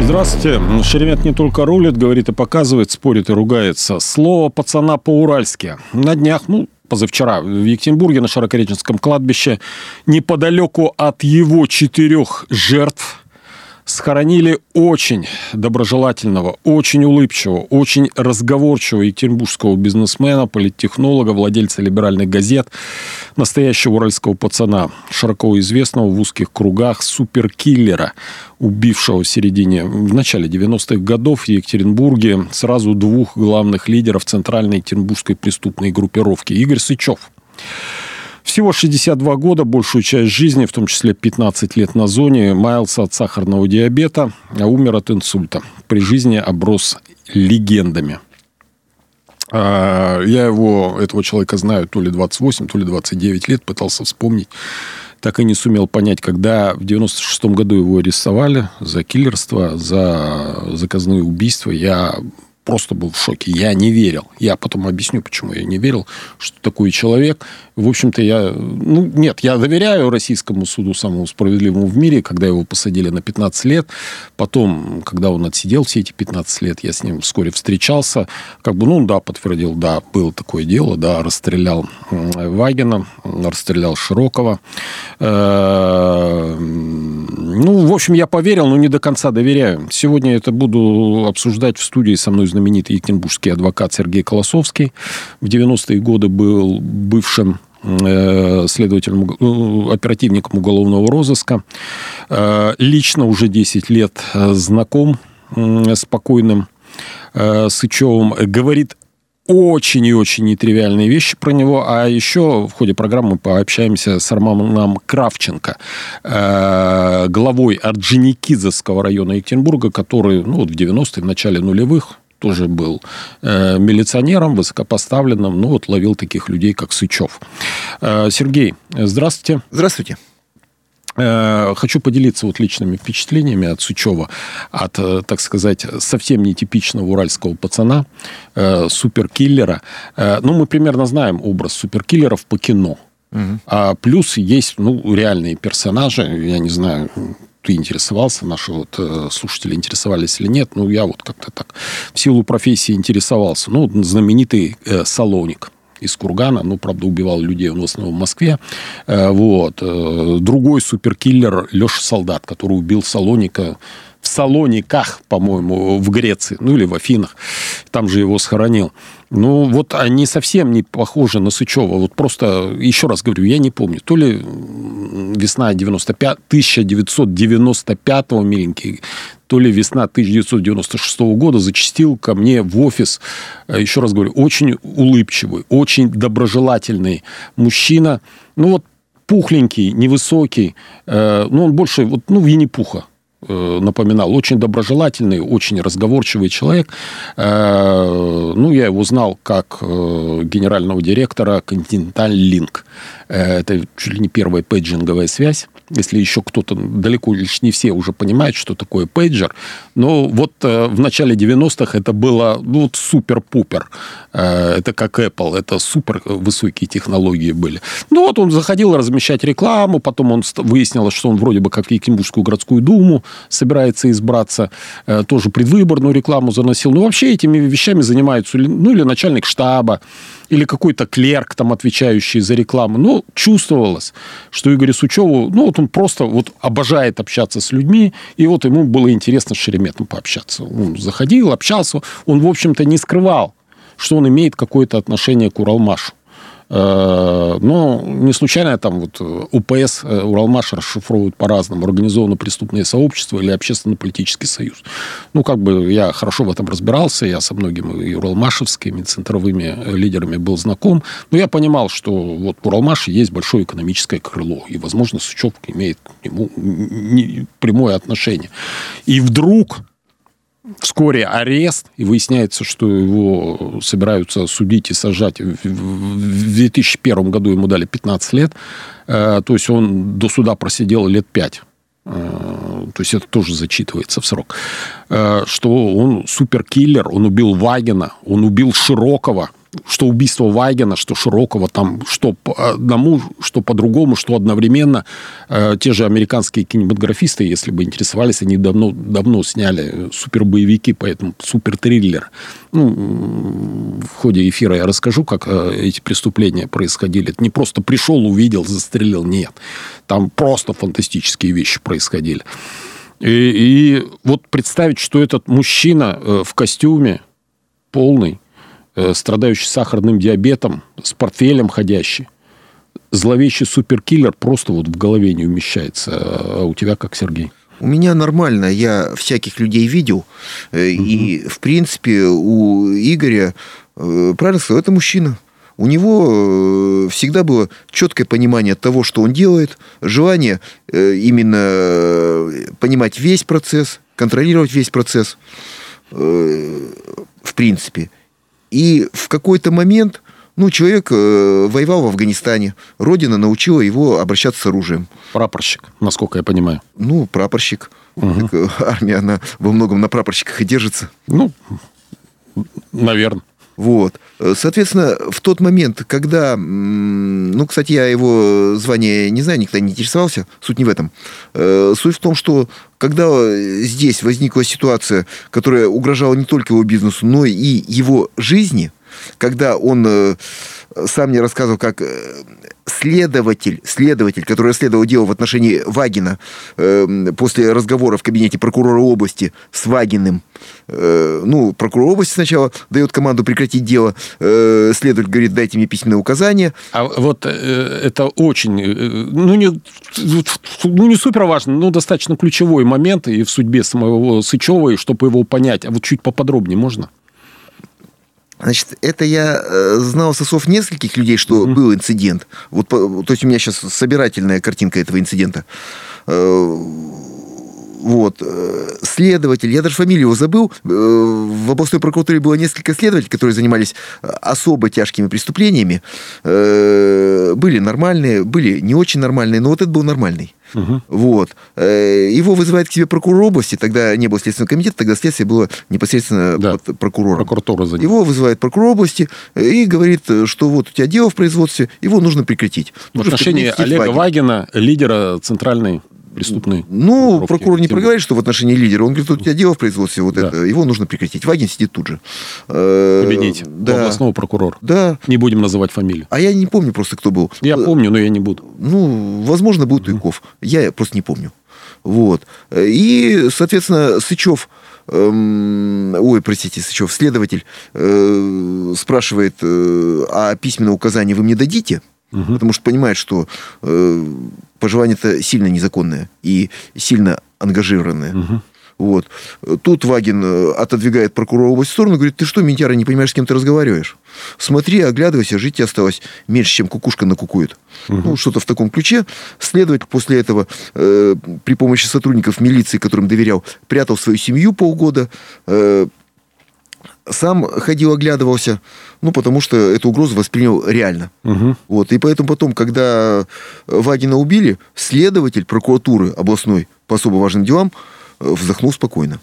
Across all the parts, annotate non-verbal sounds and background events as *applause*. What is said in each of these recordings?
Здравствуйте. Шеремет не только рулит, говорит и показывает, спорит и ругается. Слово пацана по-уральски. На днях, ну, позавчера в Екатеринбурге на Широкореченском кладбище неподалеку от его четырех жертв схоронили очень доброжелательного, очень улыбчивого, очень разговорчивого екатеринбургского бизнесмена, политтехнолога, владельца либеральных газет, настоящего уральского пацана, широко известного в узких кругах суперкиллера, убившего в середине, в начале 90-х годов в Екатеринбурге сразу двух главных лидеров центральной екатеринбургской преступной группировки. Игорь Сычев. Всего 62 года, большую часть жизни, в том числе 15 лет на зоне, маялся от сахарного диабета, а умер от инсульта. При жизни оброс легендами. А, я его, этого человека знаю то ли 28, то ли 29 лет, пытался вспомнить. Так и не сумел понять, когда в 96 году его арестовали за киллерство, за заказные убийства. Я просто был в шоке. Я не верил. Я потом объясню, почему я не верил, что такой человек в общем-то, я... Ну, нет, я доверяю российскому суду самому справедливому в мире, когда его посадили на 15 лет. Потом, когда он отсидел все эти 15 лет, я с ним вскоре встречался. Как бы, ну, да, подтвердил, да, было такое дело, да, расстрелял Вагина, расстрелял Широкого. Э, ну, в общем, я поверил, но не до конца доверяю. Сегодня это буду обсуждать в студии со мной знаменитый екатеринбургский адвокат Сергей Колосовский. В 90-е годы был бывшим Э, следователем, э, оперативником уголовного розыска. Э, лично уже 10 лет знаком с покойным Сычевым. Говорит очень и очень нетривиальные вещи про него. А еще в ходе программы мы пообщаемся с Романом Кравченко, главой Орджоникидзевского района Екатеринбурга, который ну, вот в 90-е, в начале нулевых тоже был э, милиционером, высокопоставленным, ну вот ловил таких людей, как Сычев. Э, Сергей, здравствуйте. Здравствуйте. Э, хочу поделиться вот личными впечатлениями от Сычева, от, э, так сказать, совсем нетипичного уральского пацана, э, суперкиллера. Э, ну, мы примерно знаем образ суперкиллеров по кино. Угу. А плюс есть ну, реальные персонажи, я не знаю, ты интересовался, наши вот э, слушатели интересовались или нет, ну, я вот как-то так в силу профессии интересовался. Ну, знаменитый э, Салоник из Кургана, ну, правда, убивал людей он в основном в Москве. Э, вот. Э, другой суперкиллер Леша Солдат, который убил Салоника в Салониках, по-моему, в Греции, ну или в Афинах. Там же его схоронил. Ну, вот они совсем не похожи на Сычева. Вот просто, еще раз говорю, я не помню. То ли весна 95, 1995 миленький, то ли весна 1996 года зачастил ко мне в офис, э, еще раз говорю, очень улыбчивый, очень доброжелательный мужчина. Ну, вот пухленький, невысокий. Э, ну, он больше, вот, ну, Винни-Пуха напоминал. Очень доброжелательный, очень разговорчивый человек. Э, ну, я его знал как э, генерального директора Continental Link. Это чуть ли не первая пейджинговая связь. Если еще кто-то, далеко лишь не все уже понимают, что такое пейджер. Но вот в начале 90-х это было ну, вот супер-пупер. Это как Apple. Это супер высокие технологии были. Ну, вот он заходил размещать рекламу. Потом он выяснилось, что он вроде бы как в Екатеринбургскую городскую думу собирается избраться, э, тоже предвыборную рекламу заносил. Ну, вообще этими вещами занимаются, ну, или начальник штаба, или какой-то клерк, там, отвечающий за рекламу. Ну, чувствовалось, что Игорь Сучеву, ну, вот он просто вот обожает общаться с людьми, и вот ему было интересно с Шереметом пообщаться. Он заходил, общался, он, в общем-то, не скрывал, что он имеет какое-то отношение к Уралмашу. Э, но не случайно там вот УПС, э, Уралмаш расшифровывают по-разному. Организованно преступное сообщество или общественно-политический союз. Ну, как бы я хорошо в этом разбирался. Я со многими и уралмашевскими центровыми лидерами был знаком. Но я понимал, что вот в Уралмаше есть большое экономическое крыло. И, возможно, Сычев имеет к нему прямое отношение. И вдруг Вскоре арест, и выясняется, что его собираются судить и сажать. В 2001 году ему дали 15 лет, то есть он до суда просидел лет 5 то есть это тоже зачитывается в срок, что он суперкиллер, он убил Вагина, он убил Широкого, что убийство Вайгена, что Широкого, там, что по одному, что по-другому, что одновременно. Э, те же американские кинематографисты, если бы интересовались, они давно, давно сняли супербоевики, поэтому супертриллер. Ну, в ходе эфира я расскажу, как э, эти преступления происходили. Это не просто пришел, увидел, застрелил. Нет. Там просто фантастические вещи происходили. И, и вот представить, что этот мужчина э, в костюме полный, страдающий сахарным диабетом, с портфелем ходящий. Зловещий суперкиллер просто вот в голове не умещается. А у тебя как, Сергей? У меня нормально, я всяких людей видел, угу. и, в принципе, у Игоря, э, правильно сказал, это мужчина. У него всегда было четкое понимание того, что он делает, желание именно понимать весь процесс, контролировать весь процесс, в принципе. И в какой-то момент, ну, человек э, воевал в Афганистане. Родина научила его обращаться с оружием. Прапорщик, насколько я понимаю. Ну, прапорщик. Угу. Так, армия, она во многом на прапорщиках и держится. Ну, наверное. Вот. Соответственно, в тот момент, когда... Ну, кстати, я его звание не знаю, никогда не интересовался. Суть не в этом. Э, суть в том, что когда здесь возникла ситуация, которая угрожала не только его бизнесу, но и его жизни, когда он э, сам мне рассказывал, как э, следователь, следователь, который расследовал дело в отношении Вагина э, после разговора в кабинете прокурора области с Вагиным, э, ну, прокурор области сначала дает команду прекратить дело, э, следователь говорит, дайте мне письменные указания. А вот э, это очень, э, ну не, ну, не супер важно, но достаточно ключевой момент и в судьбе самого Сычева, и чтобы его понять. А вот чуть поподробнее можно? Значит, это я э, знал со слов нескольких людей, что mm-hmm. был инцидент. Вот, то есть у меня сейчас собирательная картинка этого инцидента. Вот. Э, следователь, я даже фамилию его забыл. Э, в областной прокуратуре было несколько следователей, которые занимались э, особо тяжкими преступлениями. Были нормальные, были не очень нормальные, но вот это был нормальный. Угу. Вот. Его вызывает к себе прокурор области, тогда не было Следственного комитета, тогда следствие было непосредственно да. под прокурором. Прокуратура за Его вызывает прокурор области и говорит, что вот у тебя дело в производстве, его нужно прекратить. В отношении Олега Вагина, лидера центральной преступный. Ну, прокурор не проговорит, что в отношении лидера. Он говорит, у тебя дело в производстве, вот да. это, его нужно прекратить. Вагин сидит тут же. В кабинете да. областного прокурора. Да. Не будем называть фамилию. А я не помню просто, кто был. Я помню, но я не буду. Ну, возможно, был Туйков. Я просто не помню. Вот. И, соответственно, Сычев эм, ой, простите, Сычев, следователь э, спрашивает, э, а письменное указание вы мне дадите? Угу. Потому что понимает, что э, пожелание-то сильно незаконное и сильно ангажированное. Угу. Вот. Тут Вагин э, отодвигает прокурора области в сторону говорит, ты что, Ментяра, не понимаешь, с кем ты разговариваешь? Смотри, оглядывайся, жить тебе осталось меньше, чем кукушка накукует. Угу. Ну, что-то в таком ключе. Следователь после этого э, при помощи сотрудников милиции, которым доверял, прятал свою семью полгода, э, сам ходил, оглядывался, ну, потому что эту угрозу воспринял реально. Угу. Вот, и поэтому потом, когда Вагина убили, следователь прокуратуры областной по особо важным делам э, вздохнул спокойно.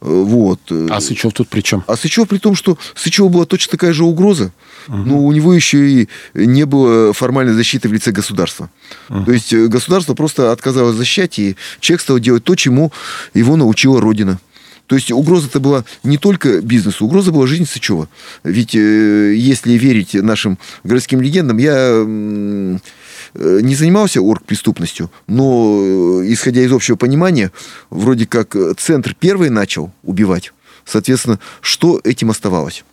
Э, вот. А Сычев тут при чем? А Сычев при том, что Сычева была точно такая же угроза, угу. но у него еще и не было формальной защиты в лице государства. Угу. То есть э, государство просто отказалось защищать, и человек стал делать то, чему его научила Родина. То есть угроза-то была не только бизнесу, угроза была жизни Сычева. Ведь э, если верить нашим городским легендам, я э, не занимался оргпреступностью, но, э, исходя из общего понимания, вроде как центр первый начал убивать. Соответственно, что этим оставалось?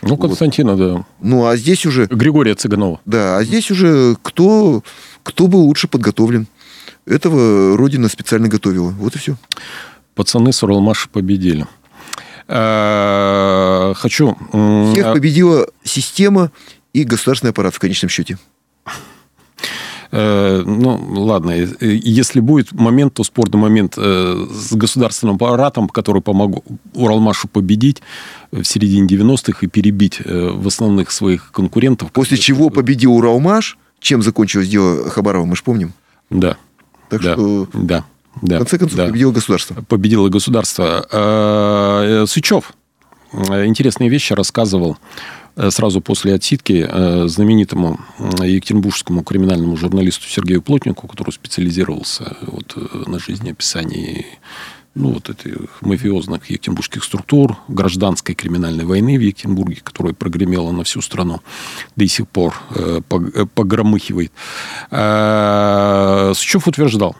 Ну, Константина, вот. да. Ну, а здесь уже... Григория Цыганова. Да, а здесь уже кто, кто был лучше подготовлен. Этого Родина специально готовила. Вот и все пацаны с Уралмаша победили. Э, хочу... Всех победила система и государственный аппарат в конечном счете. Э, ну, ладно, если будет момент, то спорный момент с государственным аппаратом, который помог Уралмашу победить в середине 90-х и перебить в основных своих конкурентов. После чего победил Уралмаш, чем закончилось дело Хабарова, мы же помним. Да. Так да, что... Да. Да, в конце концов, да. победило государство. Победило государство. Сычев интересные вещи рассказывал Э, сразу после отсидки э, знаменитому екатеринбургскому криминальному журналисту Сергею Плотнику, который специализировался вот э, на жизнеописании ну, вот этих мафиозных екатеринбургских структур, гражданской криминальной войны в Екатеринбурге, которая прогремела на всю страну, до сих пор э, погромыхивает. Э, Сычев утверждал,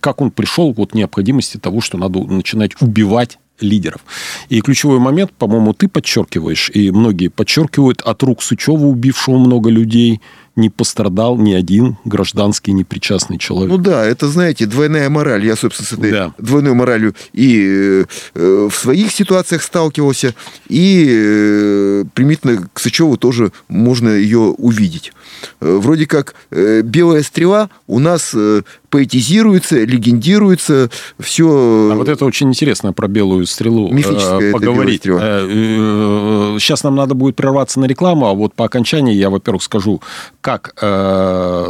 как он пришел к вот необходимости того, что надо начинать убивать лидеров. И ключевой момент, по-моему, ты подчеркиваешь, и многие подчеркивают, от рук Сычева, убившего много людей, не пострадал ни один гражданский непричастный человек. Ну да, это, знаете, двойная мораль. Я, собственно, с этой да. двойной моралью и э, в своих ситуациях сталкивался, и э, примитивно к Сычеву тоже можно ее увидеть. Э, вроде как э, белая стрела у нас э, поэтизируется, легендируется, все... А вот это очень интересно про белую стрелу Мифическая поговорить. Сейчас нам надо будет прерваться на рекламу, а вот по окончании я, во-первых, скажу, как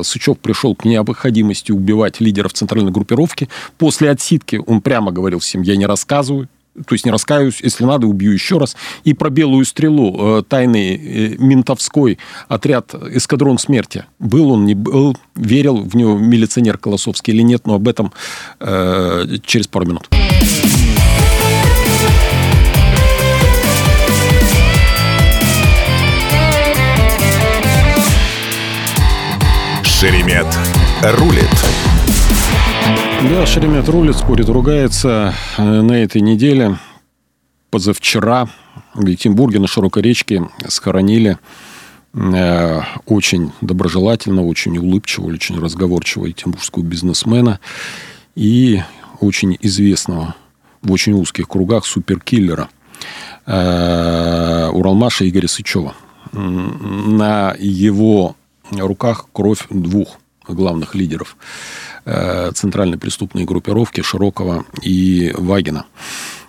Сычев пришел к необходимости убивать лидеров центральной группировки. После отсидки он прямо говорил всем, я не рассказываю, то есть не раскаюсь, если надо, убью еще раз. И про белую стрелу, э, тайный э, ментовской отряд «Эскадрон смерти». Был он, не был, верил в него милиционер Колосовский или нет, но об этом э, через пару минут. Шеремет рулит. Да, Шеремет рулит, спорит, ругается. Э, на этой неделе, позавчера, в Екатеринбурге на Широкой речке схоронили э, очень доброжелательного, очень улыбчивого, очень разговорчивого екатеринбургского бизнесмена и очень известного в очень узких кругах суперкиллера э, Уралмаша Игоря Сычева. На его руках кровь двух главных лидеров Э, центральной преступной группировки Широкого и Вагина.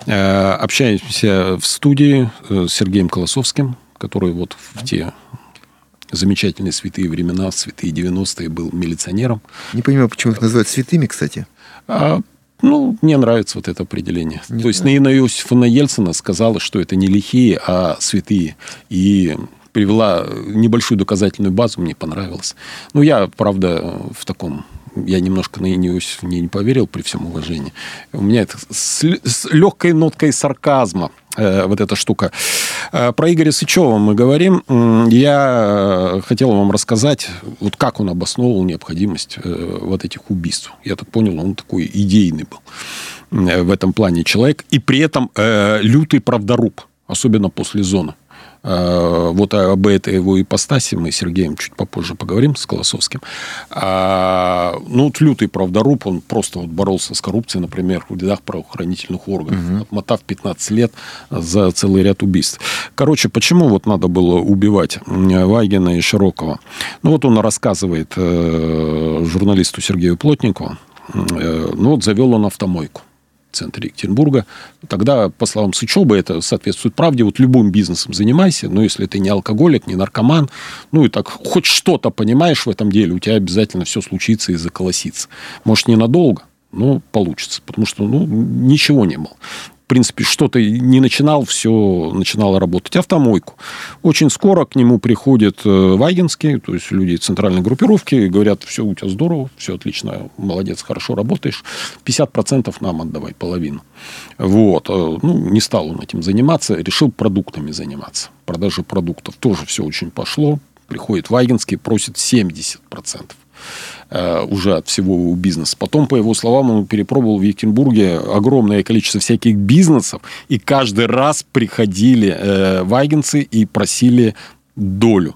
Э, общаемся в студии с Сергеем Колосовским, который вот в те замечательные святые времена, святые 90-е, был милиционером. Не понимаю, почему их называют святыми, кстати. А, ну, мне нравится вот это определение. Не То есть Наина Иосифовна Ельцина сказала, что это не лихие, а святые. И привела небольшую доказательную базу, мне понравилось. Ну, я, правда, в таком я немножко на Ине Иосифовне не поверил, при всем уважении. У меня это с, с легкой ноткой сарказма э, вот эта штука. Э, про Игоря Сычева мы говорим. Я хотел вам рассказать, вот как он обосновывал необходимость э, вот этих убийств. Я так понял, он такой идейный был э, в этом плане человек. И при этом э, лютый правдоруб, особенно после зоны. Э, вот об этой его ипостаси мы с Сергеем чуть попозже поговорим, с Колосовским. А, ну, вот лютый правдоруб, он просто вот боролся с коррупцией, например, в рядах правоохранительных органов, угу. отмотав 15 лет за целый ряд убийств. Короче, почему вот надо было убивать Вайгена и Широкого? Ну, вот он рассказывает э, журналисту Сергею Плотникову, э, ну, вот завел он автомойку центре Екатеринбурга. Тогда, по словам Сычева, это соответствует правде. Вот любым бизнесом занимайся, но если ты не алкоголик, не наркоман, ну и так хоть что-то понимаешь в этом деле, у тебя обязательно все случится и заколосится. Может, ненадолго, но получится. Потому что ну, ничего не было принципе, что-то не начинал, все начинало работать. Автомойку. Очень скоро к нему приходят э, Вайгинские, то есть люди центральной группировки, говорят, все у тебя здорово, все отлично, молодец, хорошо работаешь, 50% нам отдавай, половину. Вот. Э, ну, не стал он этим заниматься, решил продуктами заниматься. Продажа продуктов тоже все очень пошло. Приходит Вайгинский, просит 70% э, уже от всего бизнеса. Потом, по его словам, он перепробовал в Екатеринбурге огромное количество всяких бизнесов, и каждый раз приходили э, вайгенцы и просили долю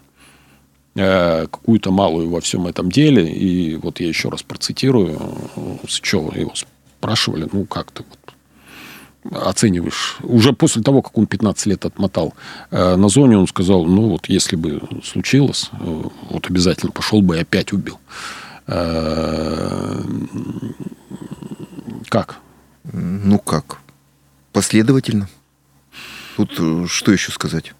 э, какую-то малую во всем этом деле. И вот я еще раз процитирую, с чего его спрашивали, ну, как ты вот оцениваешь. Уже после того, как он 15 лет отмотал э, на зоне, он сказал, ну, вот если бы случилось, э, вот обязательно пошел бы и опять убил. Как? Ну как? Последовательно. Тут что еще сказать?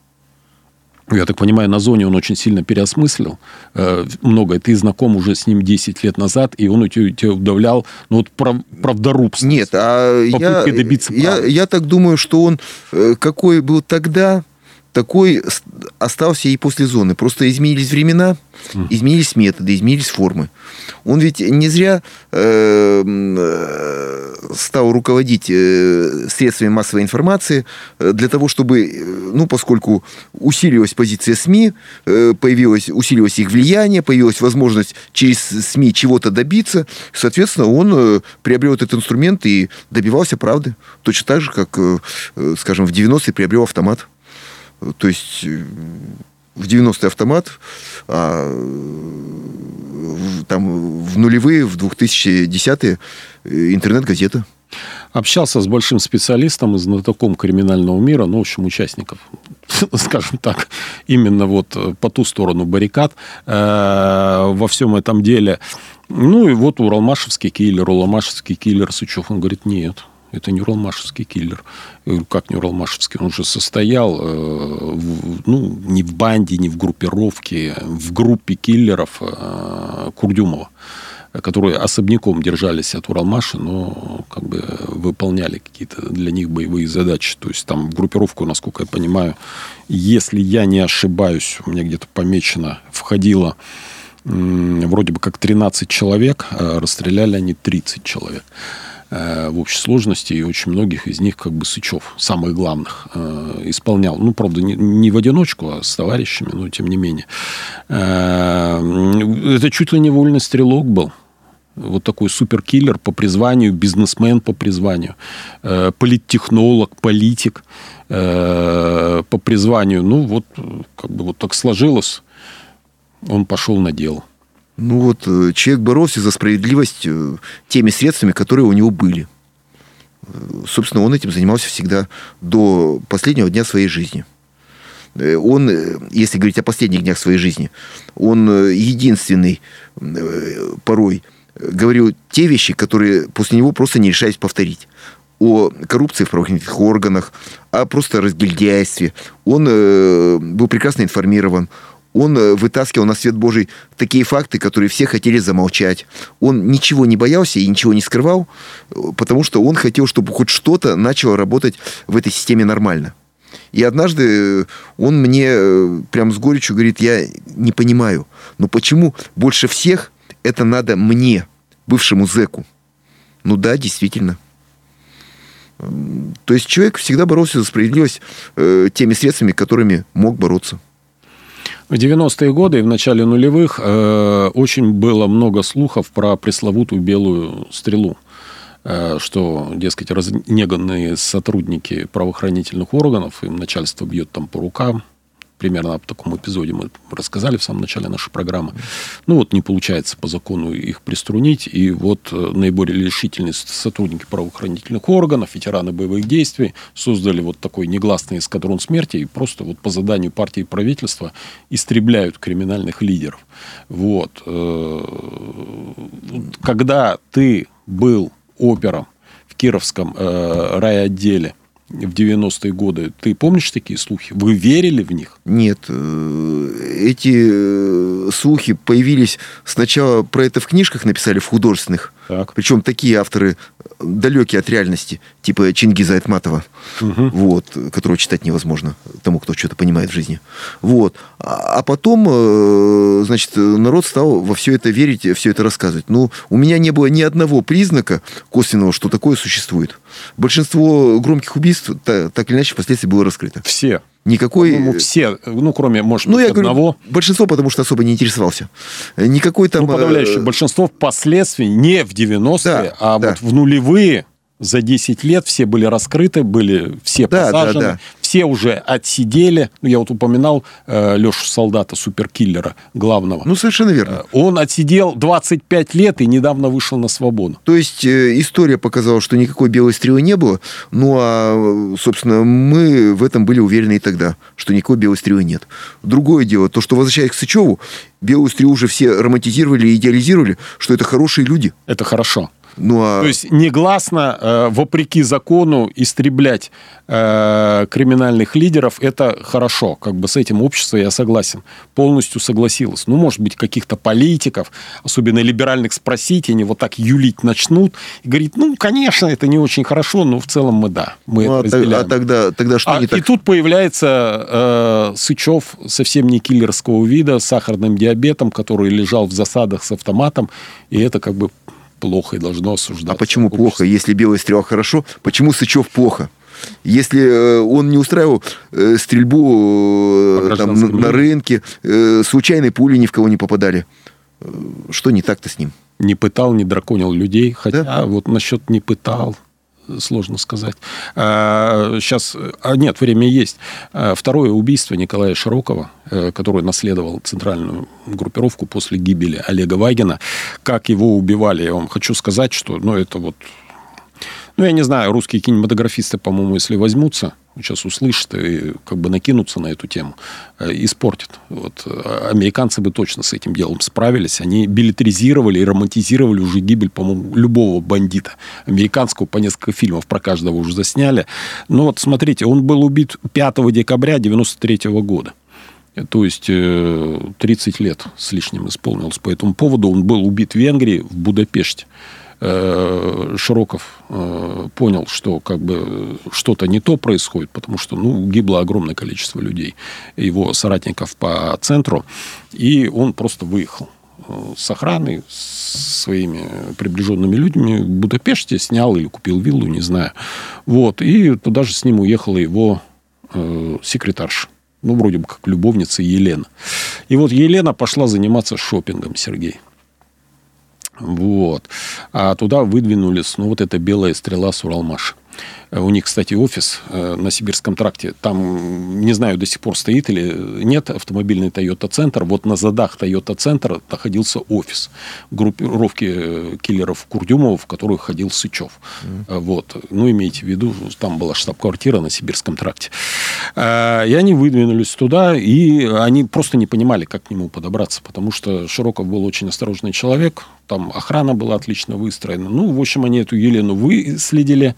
Я так понимаю, на зоне он очень сильно переосмыслил э, многое. Ты знаком уже с ним 10 лет назад, и он у тебя, тебя удавлял, ну, вот прав, правдорубство. Нет, а я, добиться я, я так думаю, что он э, какой был тогда, такой остался и после зоны. Просто изменились времена, изменились методы, изменились формы. Он ведь не зря э, э, стал руководить э, средствами массовой информации э, для того, чтобы, э, ну, поскольку усилилась позиция СМИ, появилось, усилилось их влияние, появилась возможность через СМИ чего-то добиться, соответственно, он приобрел этот инструмент и добивался правды. Точно так же, как, скажем, в 90-е приобрел автомат. То есть в 90-й автомат, а там в нулевые, в 2010-е э, интернет-газета. Общался с большим специалистом и знатоком криминального мира, ну, в общем, участников, *laughs* скажем так, именно вот по ту сторону баррикад э, во всем этом деле. Ну, и вот Уралмашевский киллер, Уралмашевский киллер Сычев, он говорит, нет, это не Уралмашевский киллер. Я говорю, как не Уралмашевский? Он же состоял э, в, ну, не в банде, не в группировке, в группе киллеров э, Курдюмова которые особняком держались от Уралмаши, но как бы выполняли какие-то для них боевые задачи. То есть там группировку, насколько я понимаю, если я не ошибаюсь, у меня где-то помечено, входило вроде бы как 13 человек, а расстреляли они 30 человек. Э, в общей сложности, и очень многих из них как бы Сычев, самых главных, э, исполнял. Ну, правда, не, в одиночку, а с товарищами, но тем не менее. Э, это чуть ли не вольный стрелок был. Вот такой суперкиллер по призванию, бизнесмен по призванию, политтехнолог, политик по призванию. Ну, вот как бы вот так сложилось, он пошел на дело. Ну вот, э, человек боролся за справедливость э, теми средствами, которые у него были. Э, собственно, он этим занимался всегда до последнего дня своей жизни. Он, если говорить о последних днях своей жизни, он единственный порой говорил те вещи, которые после него просто не решались повторить о коррупции в правоохранительных органах, о просто разгильдяйстве. Он был прекрасно информирован он э, вытаскивал на свет Божий такие факты, которые все хотели замолчать. Он ничего не боялся и ничего не скрывал, э, потому что он хотел, чтобы хоть что-то начало работать в этой системе нормально. И однажды э, он мне прям с горечью говорит, я не понимаю, но почему больше всех это надо мне, бывшему зэку? Ну да, действительно. То есть человек всегда боролся за справедливость э, теми средствами, которыми мог бороться. В 90-е годы и в начале нулевых э, очень было много слухов про пресловутую белую стрелу э, что, дескать, разнеганные сотрудники правоохранительных органов, им начальство бьет там по рукам, примерно об таком эпизоде мы рассказали в самом начале нашей программы. Ну вот не получается по закону их приструнить, и вот э, наиболее решительные сотрудники правоохранительных органов, ветераны боевых действий создали вот такой негласный эскадрон смерти и просто вот по заданию партии и правительства истребляют криминальных лидеров. Вот. Э, когда ты был опером в Кировском э, райотделе, в 90-е годы. Ты помнишь такие слухи? Вы верили в них? Нет. Э, эти э, слухи появились сначала про это в книжках написали, в художественных. Так. Причем такие авторы далекие от реальности, типа Чингиза Айтматова, угу. вот, которого читать невозможно тому, кто что-то понимает в жизни. Вот. А, а потом, э, значит, народ стал во все это верить, все это рассказывать. Ну, у меня не было ни одного признака косвенного, что такое существует. Большинство громких убийств так или иначе впоследствии было раскрыто. Все. Никакой... Ну, все, ну, кроме, может ну, быть, я одного. Говорю, большинство, потому что особо не интересовался. Никакой там... Ну, подавляющее э... большинство впоследствии, не в 90-е, да, а да. вот в нулевые, за 10 лет все были раскрыты, были все да, посажены, да, да. все уже отсидели. Ну, я вот упоминал э, Лешу Солдата, суперкиллера главного. Ну, совершенно верно. Э, он отсидел 25 лет и недавно вышел на свободу. То есть э, история показала, что никакой белой стрелы не было, ну, а, собственно, мы в этом были уверены и тогда, что никакой белой стрелы нет. Другое дело, то, что возвращаясь к Сычеву, белую стрелу уже все романтизировали и идеализировали, что это хорошие люди. Это хорошо. Ну, а... То есть негласно, э, вопреки закону, истреблять э, криминальных лидеров – это хорошо. Как бы с этим общество я согласен. Полностью согласилось. Ну, может быть, каких-то политиков, особенно либеральных, спросить, они вот так юлить начнут и говорить, ну, конечно, это не очень хорошо, но в целом мы да, мы ну, это а, а тогда, тогда что а, не так? И тут появляется э, Сычев, совсем не киллерского вида, с сахарным диабетом, который лежал в засадах с автоматом, и это как бы плохо и должно осуждаться. А почему общество. плохо? Если белая стрела хорошо, почему Сычев плохо? Если э, он не устраивал э, стрельбу э, там, на, на рынке, случайные пули ни в кого не попадали, что не так-то с ним? Не пытал, не драконил людей, хотя да? вот насчет не пытал, сложно сказать. А, сейчас, а нет, время есть. А, второе убийство Николая Широкова, э, который наследовал центральную группировку после гибели Олега Вагина. Как его убивали, я вам хочу сказать, что ну, это вот ну, я не знаю, русские кинематографисты, по-моему, если возьмутся, сейчас услышат и как бы накинутся на эту тему, э, испортят. Вот. А американцы бы точно с этим делом справились. Они билетризировали и романтизировали уже гибель, по-моему, любого бандита. Американского по несколько фильмов про каждого уже засняли. Но вот смотрите, он был убит 5 декабря 93 года. То есть 30 э, лет с лишним исполнилось по этому поводу. Он был убит в Венгрии, в Будапеште. Э, Широков э, понял, что как бы что-то не то происходит, потому что ну, гибло огромное количество людей, его соратников по центру, и он просто выехал э, с охраной, с своими приближенными людьми в Будапеште, снял или купил виллу, не знаю. Вот, и туда же с ним уехала его э, секретарша. Ну, вроде бы как любовница Елена. И вот Елена пошла заниматься шопингом, Сергей. Вот. А туда выдвинулись, ну, вот эта белая стрела с Уралмаш. У них, кстати, офис э, на Сибирском тракте. Там, не знаю, до сих пор стоит или нет автомобильный Toyota Центр. Вот на задах Toyota Центра находился офис группировки э, киллеров Курдюмова, в которую ходил Сычев. Mm. Вот. Ну, имейте в виду, там была штаб-квартира на Сибирском тракте. И они выдвинулись туда, и они просто не понимали, как к нему подобраться, потому что Широков был очень осторожный человек, там охрана была отлично выстроена. Ну, в общем, они эту Елену выследили,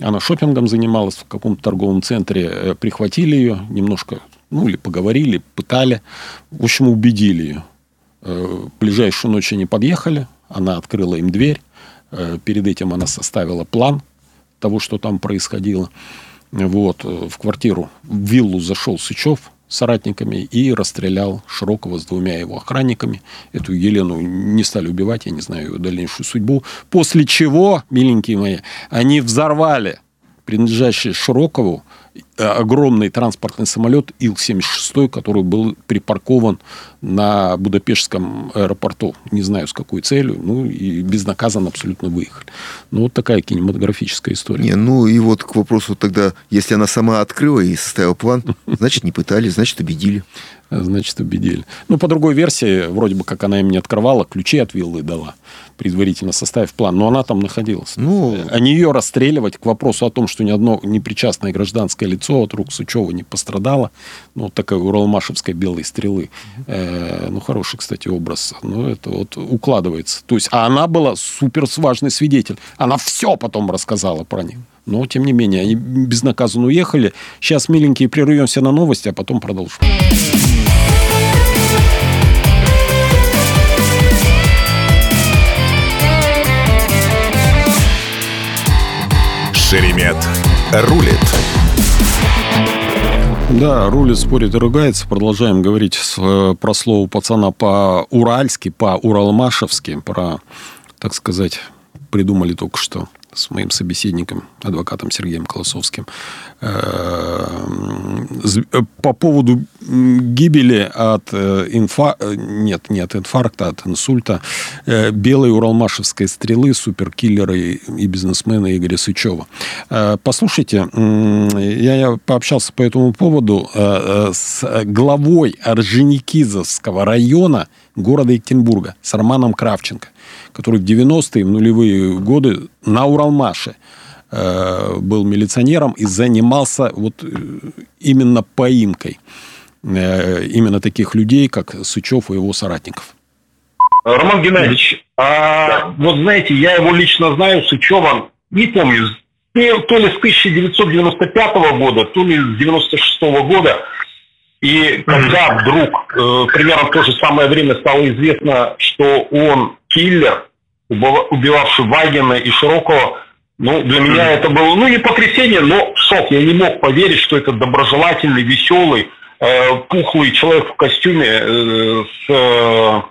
она шопингом занималась в каком-то торговом центре, э, прихватили ее немножко, ну, или поговорили, пытали. В общем, убедили ее. Э, ближайшую ночь они подъехали, она открыла им дверь. Э, перед этим она составила план того, что там происходило. Вот, в квартиру, в виллу зашел Сычев, соратниками и расстрелял Широкого с двумя его охранниками. Эту Елену не стали убивать, я не знаю ее дальнейшую судьбу. После чего, миленькие мои, они взорвали принадлежащий Широкову огромный транспортный самолет Ил-76, который был припаркован на Будапештском аэропорту. Не знаю, с какой целью. Ну, и безнаказанно абсолютно выехали. Ну, вот такая кинематографическая история. Не, ну, и вот к вопросу тогда, если она сама открыла и составила план, *laughs* значит, не пытались, значит, убедили. Значит, убедили. Ну, по другой версии, вроде бы, как она им не открывала, ключи от виллы дала, предварительно составив план. Но она там находилась. Ну... А не ее расстреливать к вопросу о том, что ни одно непричастное гражданское лицо от рук Сычева не пострадало. Ну, вот такая уралмашевской белой стрелы. Э, ну, хороший, кстати, образ. Ну, это вот укладывается. То есть, а она была супер важный свидетель. Она все потом рассказала про них. Но, тем не менее, они безнаказанно уехали. Сейчас, миленькие, прервемся на новости, а потом продолжим. Шеремет рулит. Да, рулит, спорит и ругается. Продолжаем говорить с, э, про слово пацана по-уральски, по-уралмашевски, про, так сказать, придумали только что с моим собеседником, адвокатом Сергеем Колосовским, по поводу гибели от инфа... нет, не от инфаркта, от инсульта белой уралмашевской стрелы суперкиллера и бизнесмена Игоря Сычева. Послушайте, я пообщался по этому поводу с главой Орджоникидзевского района города Екатеринбурга, с Романом Кравченко который в 90-е, в нулевые годы на Уралмаше э, был милиционером и занимался вот э, именно поимкой э, именно таких людей, как Сычев и его соратников. Роман Геннадьевич, а вот знаете, я его лично знаю, Сычева, не помню, то ли с 1995 года, то ли с 96 года. И когда вдруг, э, примерно в то же самое время стало известно, что он киллер, убивавший Вагина и Широкого, ну, для меня это было, ну, не потрясение, но шок. Я не мог поверить, что это доброжелательный, веселый, э, пухлый человек в костюме э, с, э,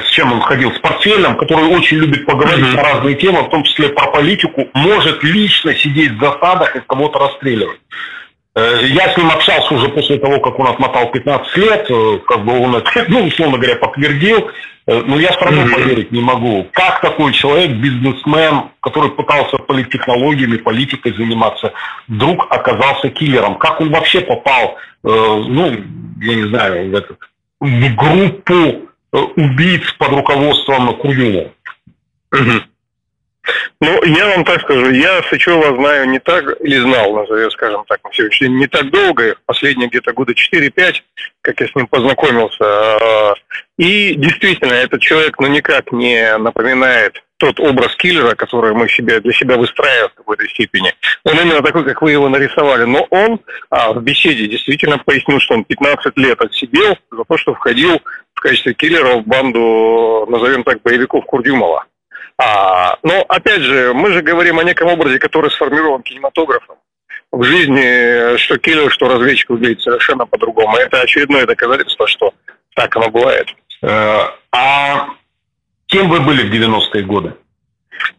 с чем он ходил, с портфелем, который очень любит поговорить mm-hmm. на разные темы, в том числе про политику, может лично сидеть в засадах и кого-то расстреливать. Э, я с ним общался уже после того, как он отмотал 15 лет, э, как бы он это, *laughs* ну, условно говоря, подтвердил. Э, но я все равно mm-hmm. поверить не могу. Как такой человек, бизнесмен, который пытался политтехнологиями, политикой заниматься, вдруг оказался киллером? Как он вообще попал, ну, я не знаю, в, этот, в группу убийц под руководством Курюна? Mm-hmm. Ну, я вам так скажу, я Сычева знаю не так, или знал, назовем, скажем так, на сегодняшний день не так долго, последние где-то года 4-5, как я с ним познакомился. И действительно, этот человек, ну, никак не напоминает тот образ киллера, который мы себе, для себя выстраиваем в какой-то степени. Он именно такой, как вы его нарисовали. Но он а, в беседе действительно пояснил, что он 15 лет отсидел за то, что входил в качестве киллера в банду, назовем так, боевиков Курдюмова. А, но, опять же, мы же говорим о неком образе, который сформирован кинематографом. В жизни что киллер, что разведчик выглядит совершенно по-другому. Это очередное доказательство, что так оно бывает. Э, а кем вы были в 90-е годы?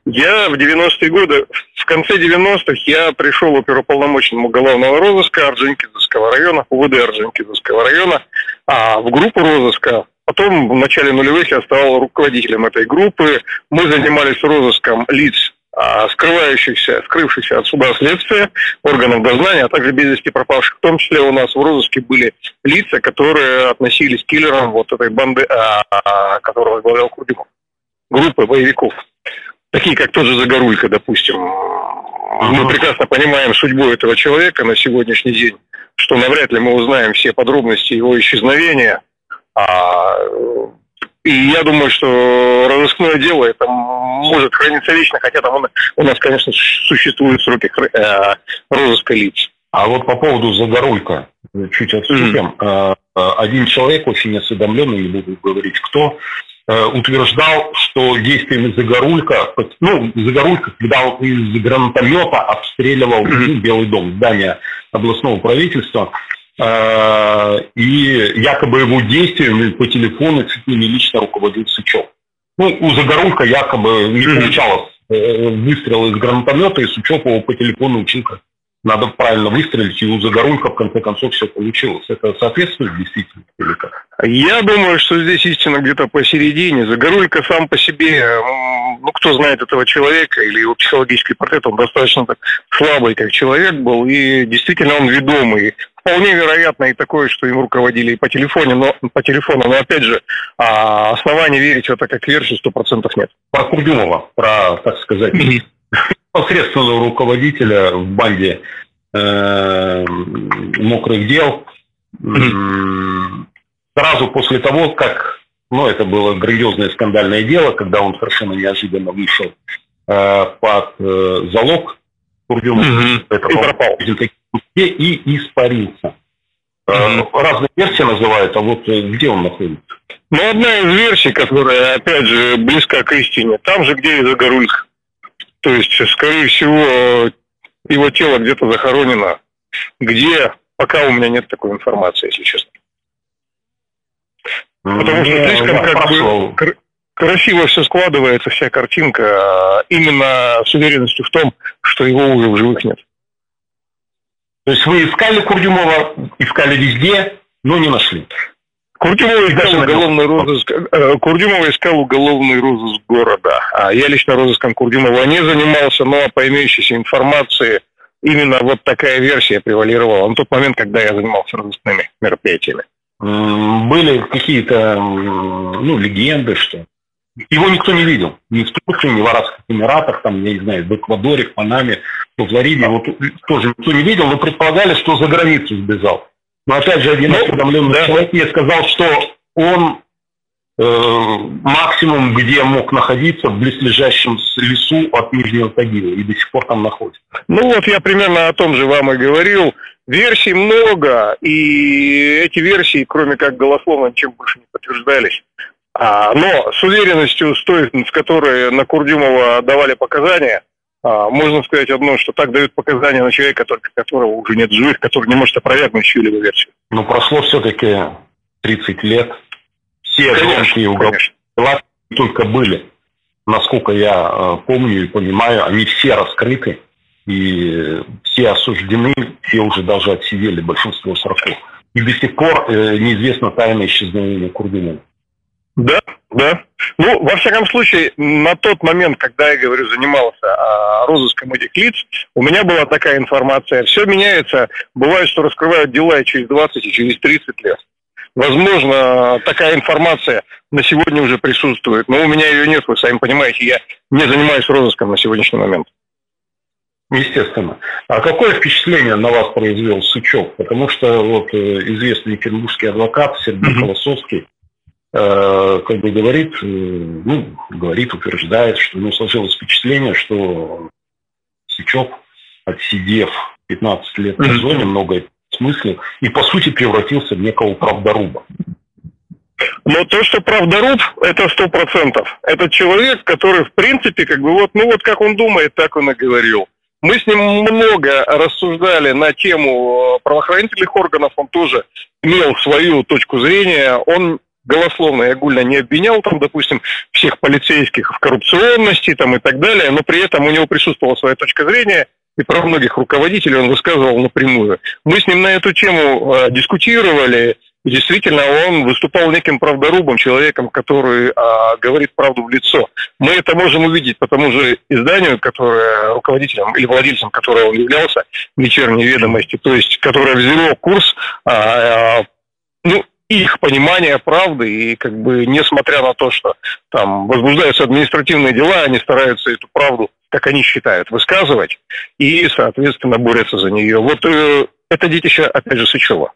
Я в 90-е годы, в конце 90-х я пришел оперуполномоченному уголовного розыска Орджоникидзевского района, УВД Орджоникидзевского района, а в группу розыска Потом в начале нулевых я стал руководителем этой группы. Мы занимались розыском лиц, а, скрывающихся, скрывшихся от суда следствия, органов дознания, а также без вести пропавших. В том числе у нас в розыске были лица, которые относились к киллерам вот этой банды, а, которую возглавлял Курдюмов. Группы боевиков. Такие, как тот же Загорулька, допустим. Мы прекрасно понимаем судьбу этого человека на сегодняшний день, что навряд ли мы узнаем все подробности его исчезновения – а, и я думаю, что разыскное дело это может храниться вечно, хотя там у нас, конечно, существуют сроки э, розыска лиц. А вот по поводу Загорулька, чуть отступим. Mm-hmm. Один человек, очень осведомленный, не буду говорить кто, э, утверждал, что действиями Загорулька, ну, Загорулька, когда он из гранатомета обстреливал mm-hmm. Белый дом, здание областного правительства, и якобы его действиями по телефону чуть ли не лично руководил Сычев. Ну, у Загорулька якобы не получалось э, выстрел из гранатомета, и Сычев его по телефону учил, как надо правильно выстрелить, и у Загорулька в конце концов все получилось. Это соответствует действительности или как? Я думаю, что здесь истина где-то посередине. Загорулька сам по себе, ну, кто знает этого человека или его психологический портрет, он достаточно так слабый как человек был, и действительно он ведомый вполне вероятно и такое, что им руководили и по телефону, но по телефону, но опять же, а, оснований верить в это как версию сто процентов нет. Про Курдюмова, про, так сказать, непосредственного руководителя в банде э, мокрых дел. Сразу после того, как, ну, это было грандиозное скандальное дело, когда он совершенно неожиданно вышел э, под э, залог Курдюмов, mm-hmm. это и пропал и испарился. Mm-hmm. Разные версии называют, а вот э, где он находится? Ну, одна из версий, которая, опять же, близка к истине, там же, где и Загорульск. То есть, скорее всего, его тело где-то захоронено. Где, пока у меня нет такой информации, если честно. Потому что слишком как бы красиво все складывается, вся картинка, а, именно с уверенностью в том, что его уже в живых нет. То есть вы искали Курдюмова, искали везде, но не нашли. Курдюмова искал уголовный розыск, э, Курдюмова искал уголовный розыск города. А я лично розыском Курдюмова не занимался, но по имеющейся информации именно вот такая версия превалировала на тот момент, когда я занимался розыскными мероприятиями. Были какие-то ну, легенды, что его никто не видел. Ни в Турции, ни в Арабских Эмиратах, там, я не знаю, в Эквадоре, в Панаме, в Флориде. Вот тоже никто не видел, но предполагали, что за границу сбежал. Но опять же, один ну, осведомленный да. человек мне сказал, что он э, максимум, где мог находиться, в близлежащем лесу от Нижнего Тагила, и до сих пор там находится. Ну вот я примерно о том же вам и говорил. Версий много, и эти версии, кроме как голословно, ничем больше не подтверждались. А, но с уверенностью, с той, с которой на Курдюмова давали показания, а, можно сказать одно, что так дают показания на человека, только которого уже нет живых, который не может опровергнуть чью-либо версию. Ну, прошло все-таки 30 лет. Все громкие уголовные только были. Насколько я э, помню и понимаю, они все раскрыты. И все осуждены, все уже даже отсидели большинство сроков. И до сих пор э, неизвестно тайное исчезновение Курдюмова. Да, да. Ну, во всяком случае, на тот момент, когда я, говорю, занимался а, розыском этих лиц, у меня была такая информация. Все меняется. Бывает, что раскрывают дела и через 20, и через 30 лет. Возможно, такая информация на сегодня уже присутствует, но у меня ее нет, вы сами понимаете, я не занимаюсь розыском на сегодняшний момент. Естественно. А какое впечатление на вас произвел Сычев? Потому что вот э, известный екатеринбургский адвокат Сергей mm-hmm. Колосовский как бы говорит, э, ну, говорит, утверждает, что ну, сложилось впечатление, что Сычев, отсидев 15 лет на зоне, много смысле, и по сути превратился в некого правдоруба. Но то, что правдоруб, это сто процентов. Это человек, который, в принципе, как бы вот, ну вот как он думает, так он и говорил. Мы с ним много рассуждали на тему правоохранительных органов, он тоже имел свою точку зрения. Он голословно и огульно не обвинял там, допустим, всех полицейских в коррупционности там и так далее, но при этом у него присутствовала своя точка зрения, и про многих руководителей он высказывал напрямую. Мы с ним на эту тему э, дискутировали, и действительно он выступал неким правдорубом, человеком, который э, говорит правду в лицо. Мы это можем увидеть по тому же изданию, которое руководителем или владельцем, которое он являлся, «Вечерние ведомости», то есть которое взяло курс э, ну, их понимание правды, и как бы несмотря на то, что там возбуждаются административные дела, они стараются эту правду, как они считают, высказывать, и, соответственно, борются за нее. Вот э, это детище, опять же, Сычева.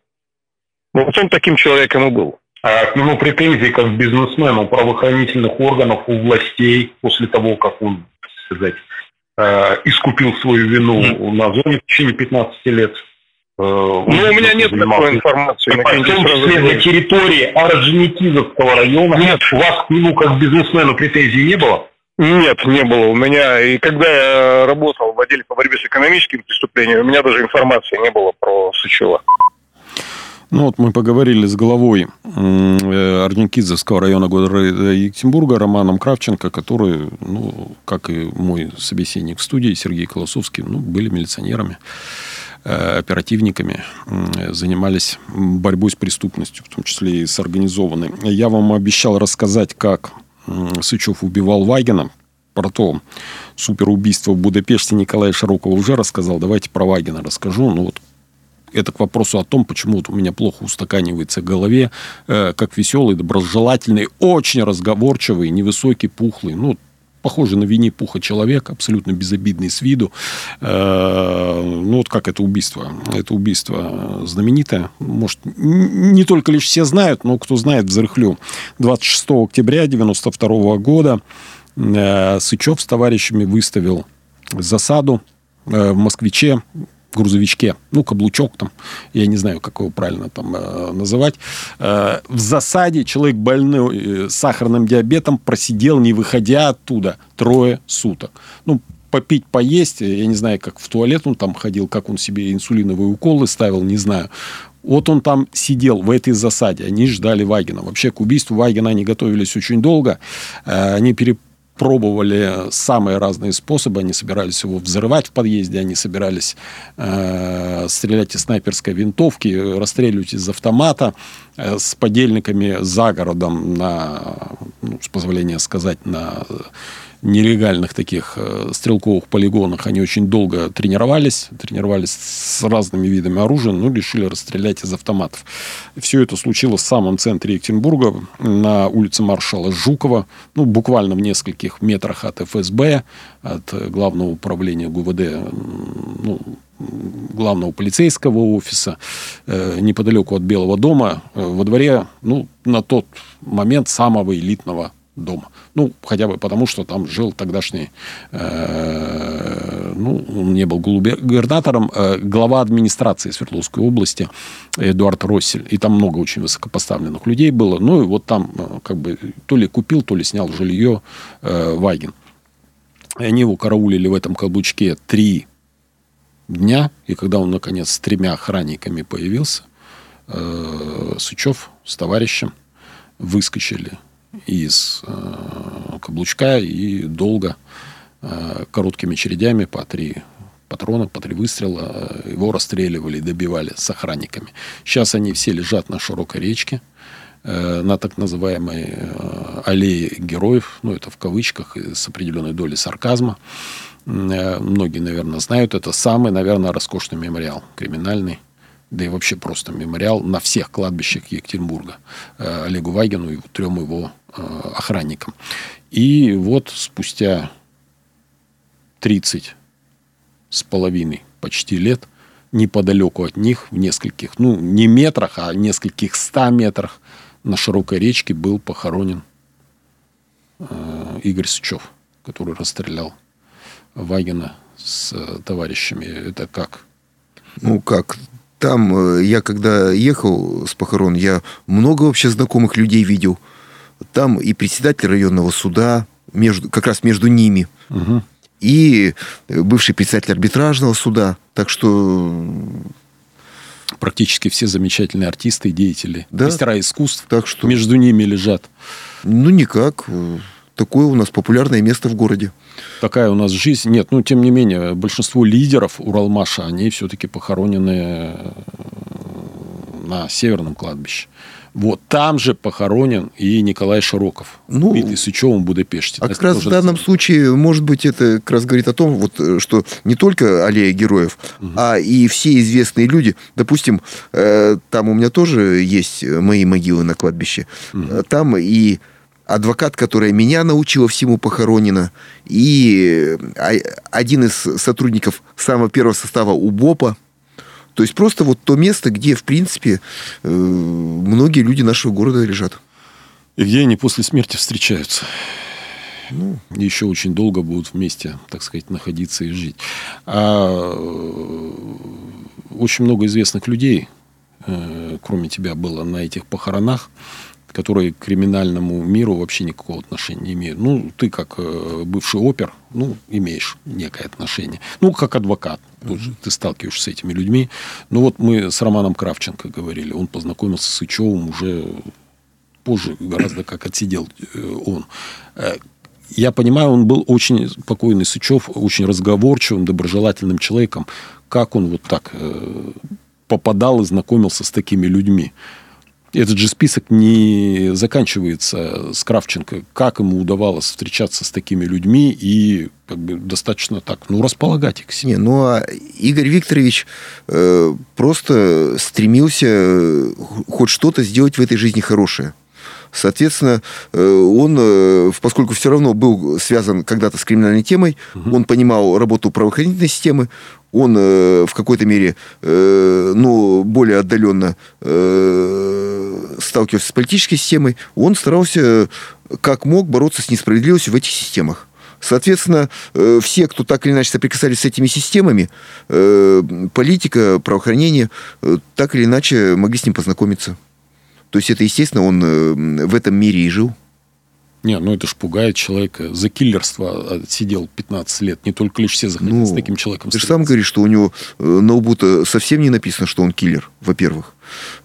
Вот он таким человеком и был. А к нему претензии как бизнесмену правоохранительных органов, у властей, после того, как он, так сказать, э, искупил свою вину mm. на зоне в течение 15 лет, ну, у меня нет такой информации. В том числе на территории Орджоникидзевского района. Нет. У вас к нему как бизнесмену претензий не было? Нет, не было у меня. И когда я работал в отделе по борьбе с экономическими преступлениями, у меня даже информации не было про Сычева. Ну вот мы поговорили с главой э, Орджоникидзевского района города Екатеринбурга Романом Кравченко, который, ну, как и мой собеседник в студии Сергей Колосовский, ну, были милиционерами. Э, оперативниками занимались борьбой с преступностью, в том числе и с организованной. Я вам обещал рассказать, как Сычев убивал Вагина, про то суперубийство в Будапеште Николая Широкого уже рассказал. Давайте про Вагина расскажу. Ну вот это к вопросу о том, почему вот у меня плохо устаканивается в голове, э, как веселый, доброжелательный, очень разговорчивый, невысокий, пухлый. Ну, похожий на Винни-Пуха человек, абсолютно безобидный с виду. Э, ну, вот как это убийство. Это убийство знаменитое. Может, не только лишь все знают, но кто знает, взрыхлю. 26 октября 92 года э, Сычев с товарищами выставил засаду э, в Москвиче грузовичке, ну, каблучок там, я не знаю, как его правильно там э, называть. Э, в засаде человек больной э, сахарным диабетом просидел, не выходя оттуда, трое суток. Ну, попить, поесть, я не знаю, как в туалет он там ходил, как он себе инсулиновые уколы ставил, не знаю. Вот он там сидел в этой засаде, они ждали Вагина. Вообще к убийству Вагина они готовились очень долго. Э, они перепробовали самые разные способы. Они собирались его взрывать в подъезде, они собирались э, стрелять из снайперской винтовки, расстреливать из автомата э, с подельниками за городом на, ну, с позволения сказать, на нелегальных таких э, стрелковых полигонах они очень долго тренировались, тренировались с разными видами оружия, ну, решили расстрелять из автоматов. Все это случилось в самом центре Екатеринбурга, на улице маршала Жукова, ну, буквально в нескольких метрах от ФСБ, от Главного управления ГУВД, ну, главного полицейского офиса, э, неподалеку от Белого дома, э, во дворе, ну, на тот момент самого элитного дома. Ну, хотя бы потому, что там жил тогдашний, э, ну, он не был губернатором, э, глава администрации Свердловской области Эдуард Россель. И там много очень высокопоставленных людей было. Ну, и вот там э, как бы то ли купил, то ли снял жилье э, Вагин. И они его караулили в этом каблучке три дня. И когда он, наконец, с тремя охранниками появился, э, Сычев с товарищем выскочили из э, каблучка и долго э, короткими очередями по три патрона, по три выстрела э, его расстреливали, добивали с охранниками. Сейчас они все лежат на широкой речке, на так называемой аллее героев, ну это в кавычках, с определенной долей сарказма. Многие, наверное, знают, это самый, наверное, роскошный мемориал криминальный да и вообще просто мемориал на всех кладбищах Екатеринбурга э, Олегу Вагину и трем его э, охранникам. И вот спустя 30 с половиной почти лет неподалеку от них, в нескольких, ну, не метрах, а нескольких ста метрах на широкой речке был похоронен э, Игорь Сычев, который расстрелял Вагина с товарищами. Это как? Ну, как? Там э, я когда ехал с похорон, я много вообще знакомых людей видел. Там и председатель районного суда, между, как раз между ними, угу. и бывший председатель арбитражного суда. Так что практически все замечательные артисты и деятели, да. мастера искусств так что... между ними лежат. Ну, никак такое у нас популярное место в городе. Такая у нас жизнь. Нет, ну, тем не менее, большинство лидеров Уралмаша, они все-таки похоронены э, на Северном кладбище. Вот там же похоронен и Николай Широков, ну, убитый Сычевым в Будапеште. А как раз в данном случае, может быть, это как раз говорит о том, вот, э, что не только аллея героев, угу. а и все известные люди. Допустим, э, там у меня тоже есть мои могилы на кладбище. Угу. Там и адвокат, которая меня научила всему похоронена, и а, один из сотрудников самого первого состава УБОПа. То есть просто вот то место, где, в принципе, э, многие люди нашего города лежат. И где они после смерти встречаются. Ну, еще очень долго будут вместе, так сказать, находиться и жить. А э, очень много известных людей, э, кроме тебя, было на этих похоронах которые к криминальному миру вообще никакого отношения не имеют. Ну, ты как э, бывший опер, ну, имеешь некое отношение. Ну, как адвокат. Mm-hmm. Ты сталкиваешься с этими людьми. Ну, вот мы с Романом Кравченко говорили. Он познакомился с Сычевым уже позже, гораздо как отсидел э, он. Э, я понимаю, он был очень спокойный Сычев, очень разговорчивым, доброжелательным человеком. Как он вот так попадал и знакомился с такими людьми? Этот же список не заканчивается с Кравченко. Как ему удавалось встречаться с такими людьми и как бы достаточно так, ну, располагать их к себе. Не, ну, а Игорь Викторович э, просто стремился э, хоть что-то сделать в этой жизни хорошее. Соответственно, э, он, э, поскольку все равно был связан когда-то с криминальной темой, угу. он понимал работу правоохранительной системы, он э, в какой-то мере, э, ну, более отдаленно э, сталкивался с политической системой, он старался как мог бороться с несправедливостью в этих системах. Соответственно, э, все, кто так или иначе соприкасались с этими системами, э, политика, правоохранение, э, так или иначе могли с ним познакомиться. То есть это, естественно, он в этом мире и жил. Не, ну это ж пугает человека. За киллерство сидел 15 лет. Не только лишь все захотели ну, с таким человеком Ты же сам говоришь, что у него э, на лбу совсем не написано, что он киллер, во-первых.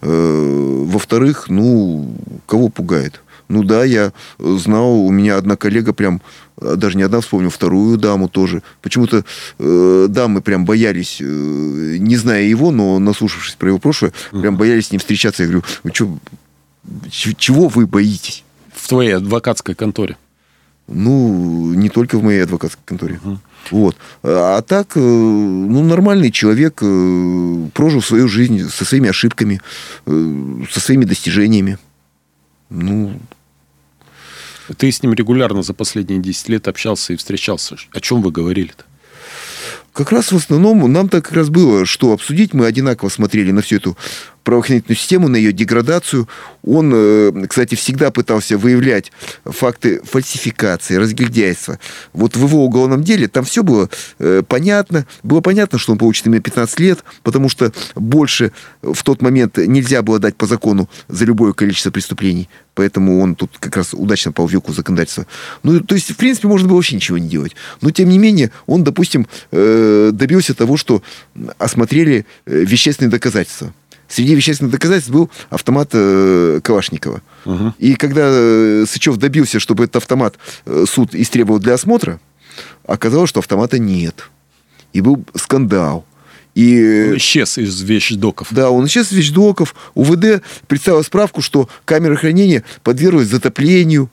Э, во-вторых, ну, кого пугает? Ну да, я знал, у меня одна коллега прям, э, даже не одна, вспомнил, вторую даму тоже. Почему-то э, дамы прям боялись, э, не зная его, но наслушавшись про его прошлое, прям боялись с ним встречаться. Я говорю, вы что, чего вы боитесь? В твоей адвокатской конторе? Ну, не только в моей адвокатской конторе. Угу. Вот. А так, э, ну, нормальный человек, э, прожил свою жизнь со своими ошибками, э, со своими достижениями. Ну, ты с ним регулярно за последние 10 лет общался и встречался. О чем вы говорили-то? Как раз в основном нам так как раз было, что обсудить. Мы одинаково смотрели на всю эту правоохранительную систему, на ее деградацию. Он, э, кстати, всегда пытался выявлять факты фальсификации, разгильдяйства. Вот в его уголовном деле там все было э, понятно. Было понятно, что он получит именно 15 лет, потому что больше в тот момент нельзя было дать по закону за любое количество преступлений. Поэтому он тут как раз удачно по веку законодательства. Ну, то есть, в принципе, можно было вообще ничего не делать. Но, тем не менее, он, допустим, э, добился того, что осмотрели вещественные доказательства. Среди вещественных доказательств был автомат э, Калашникова. Угу. И когда э, Сычев добился, чтобы этот автомат э, суд истребовал для осмотра, оказалось, что автомата нет. И был скандал. И... Он исчез из вещдоков. Да, он исчез из вещдоков. УВД представил справку, что камера хранения подверглась затоплению.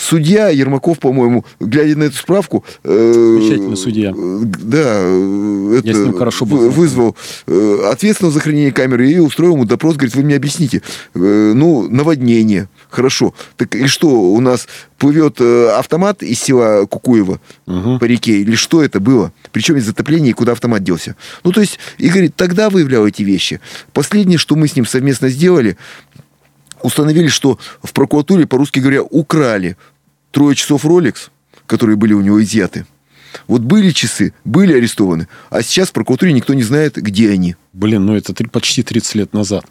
Судья Ермаков, по-моему, глядя на эту справку... Э, Замечательный судья. Да, это, Я с ним хорошо был. вызвал э, ответственного за хранение камеры и устроил ему допрос. Говорит, вы мне объясните. Э, ну, наводнение. Хорошо. Так и что, у нас плывет автомат из села Кукуева угу. по реке? Или что это было? Причем из затопления и куда автомат делся? Ну, то есть, Игорь тогда выявлял эти вещи. Последнее, что мы с ним совместно сделали, установили, что в прокуратуре, по-русски говоря, украли трое часов Rolex, которые были у него изъяты. Вот были часы, были арестованы, а сейчас в прокуратуре никто не знает, где они. Блин, ну это почти 30 лет назад.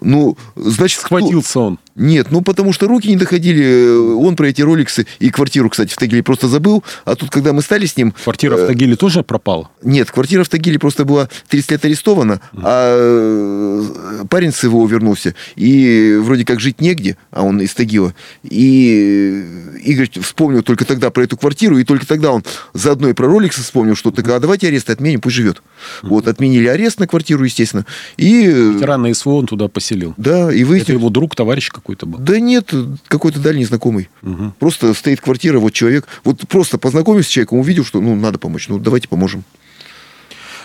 Ну, значит... Схватился кто... он. Нет, ну потому что руки не доходили. Он про эти роликсы и квартиру, кстати, в Тагиле просто забыл. А тут, когда мы стали с ним... Квартира в э, Тагиле тоже пропала? Нет, квартира в Тагиле просто была 30 лет арестована, mm. а э, парень с его вернулся. И вроде как жить негде, а он из Тагила. И Игорь вспомнил только тогда про эту квартиру, и только тогда он заодно и про роликсы вспомнил, что так, а давайте арест отменим, пусть живет. Mm. Вот, отменили арест на квартиру, естественно. И... Ветерана СВО он туда поселил. Да, и выяснилось... Это его друг, товарищ какой-то был? Да нет, какой-то дальний знакомый. Угу. Просто стоит квартира, вот человек. Вот просто познакомился с человеком, увидел, что ну, надо помочь. Ну, давайте поможем.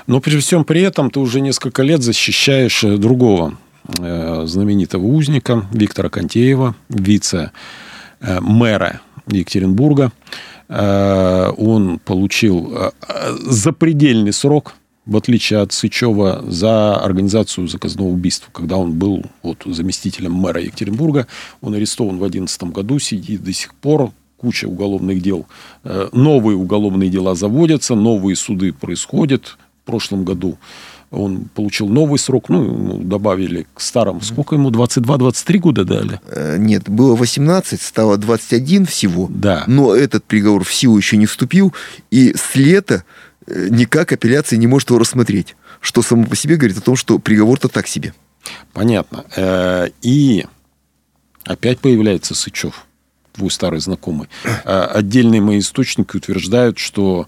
Но при всем при этом ты уже несколько лет защищаешь э, другого э, знаменитого узника Виктора Контеева, вице-мэра э, Екатеринбурга. Э, он получил э, запредельный срок – в отличие от Сычева, за организацию заказного убийства. Когда он был вот, заместителем мэра Екатеринбурга, он арестован в 2011 году, сидит до сих пор, куча уголовных дел. Э, новые уголовные дела заводятся, новые суды происходят. В прошлом году он получил новый срок, ну, добавили к старому. Сколько ему, 22-23 года дали? Э, нет, было 18, стало 21 всего. Да. Но этот приговор в силу еще не вступил. И с лета никак апелляция не может его рассмотреть. Что само по себе говорит о том, что приговор-то так себе. Понятно. Э, и опять появляется Сычев, твой старый знакомый. Э, отдельные мои источники утверждают, что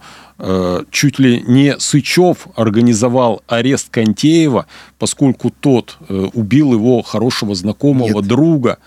чуть ли не Сычев организовал арест Контеева, поскольку тот убил его хорошего знакомого Нет. друга.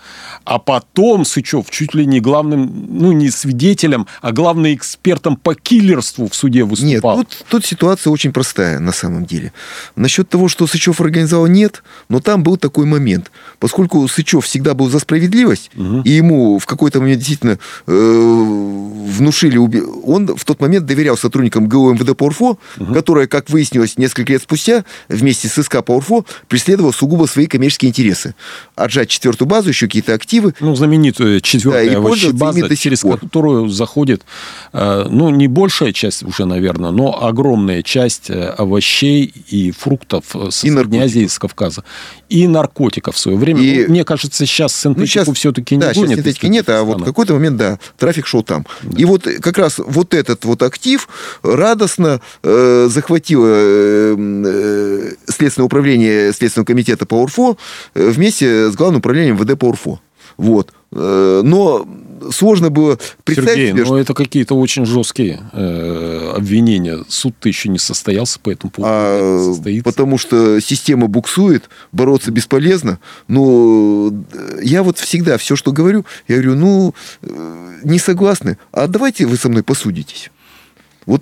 А потом Сычев чуть ли не главным, ну, не свидетелем, а главным экспертом по киллерству в суде выступал. Нет, тут, тут ситуация очень простая на самом деле. Насчет того, что Сычев организовал, нет, но там был такой момент. Поскольку Сычев всегда был за справедливость, угу. и ему в какой-то момент действительно э, внушили... Он в тот момент доверял сотрудникам сотрудником ГУ МВД по УРФО, угу. которая, как выяснилось несколько лет спустя, вместе с СК по УРФО преследовала сугубо свои коммерческие интересы. Отжать четвертую базу, еще какие-то активы. Ну, знаменитая четвертая да, база, через пор. которую заходит, э, ну, не большая часть уже, наверное, но огромная часть э, овощей и фруктов с Средней Азии, с Кавказа. И наркотиков в свое время. И... Ну, мне кажется, сейчас синтетику ну, сейчас, все-таки не да, гонят. синтетики нет, а вот в какой-то момент, да, трафик шел там. Да. И вот как раз вот этот вот актив радостно э, захватило э, э, Следственное управление Следственного комитета по УРФО э, вместе с Главным управлением ВД по УРФО. Вот. Э, но сложно было представить Сергей, себе... но это какие-то очень жесткие э, обвинения. Суд-то еще не состоялся по этому поводу. А, потому что система буксует, бороться бесполезно. Но я вот всегда все, что говорю, я говорю, ну, не согласны, а давайте вы со мной посудитесь. Вот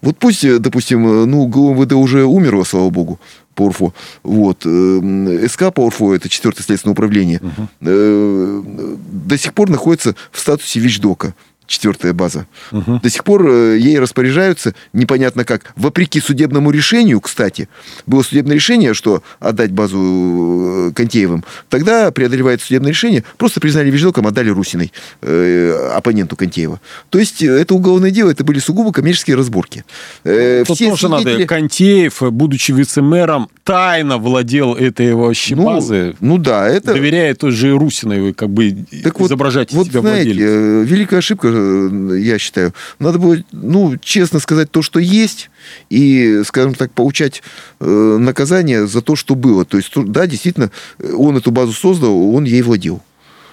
вот пусть, допустим, ну, ГУМВД уже умерло, слава богу, по УРФО. Вот. Э, СК по УРФО, это четвертое следственное управление, угу. до сих пор находится в статусе ВИЧ-ДОКа четвертая база. Угу. До сих пор э, ей распоряжаются непонятно как. Вопреки судебному решению, кстати, было судебное решение, что отдать базу э, Контеевым. Тогда преодолевает судебное решение, просто признали веждоком, отдали Русиной, э, оппоненту Контеева. То есть это уголовное дело, это были сугубо коммерческие разборки. Э, Тут все тоже свидетели... надо. Контеев, будучи вице-мэром, тайно владел этой вообще ну, базы. Ну да, это... Доверяя той же Русиной, как бы так изображать вот, себя вот, знаете, великая ошибка я считаю. Надо было, ну, честно сказать то, что есть, и, скажем так, получать э, наказание за то, что было. То есть, да, действительно, он эту базу создал, он ей владел.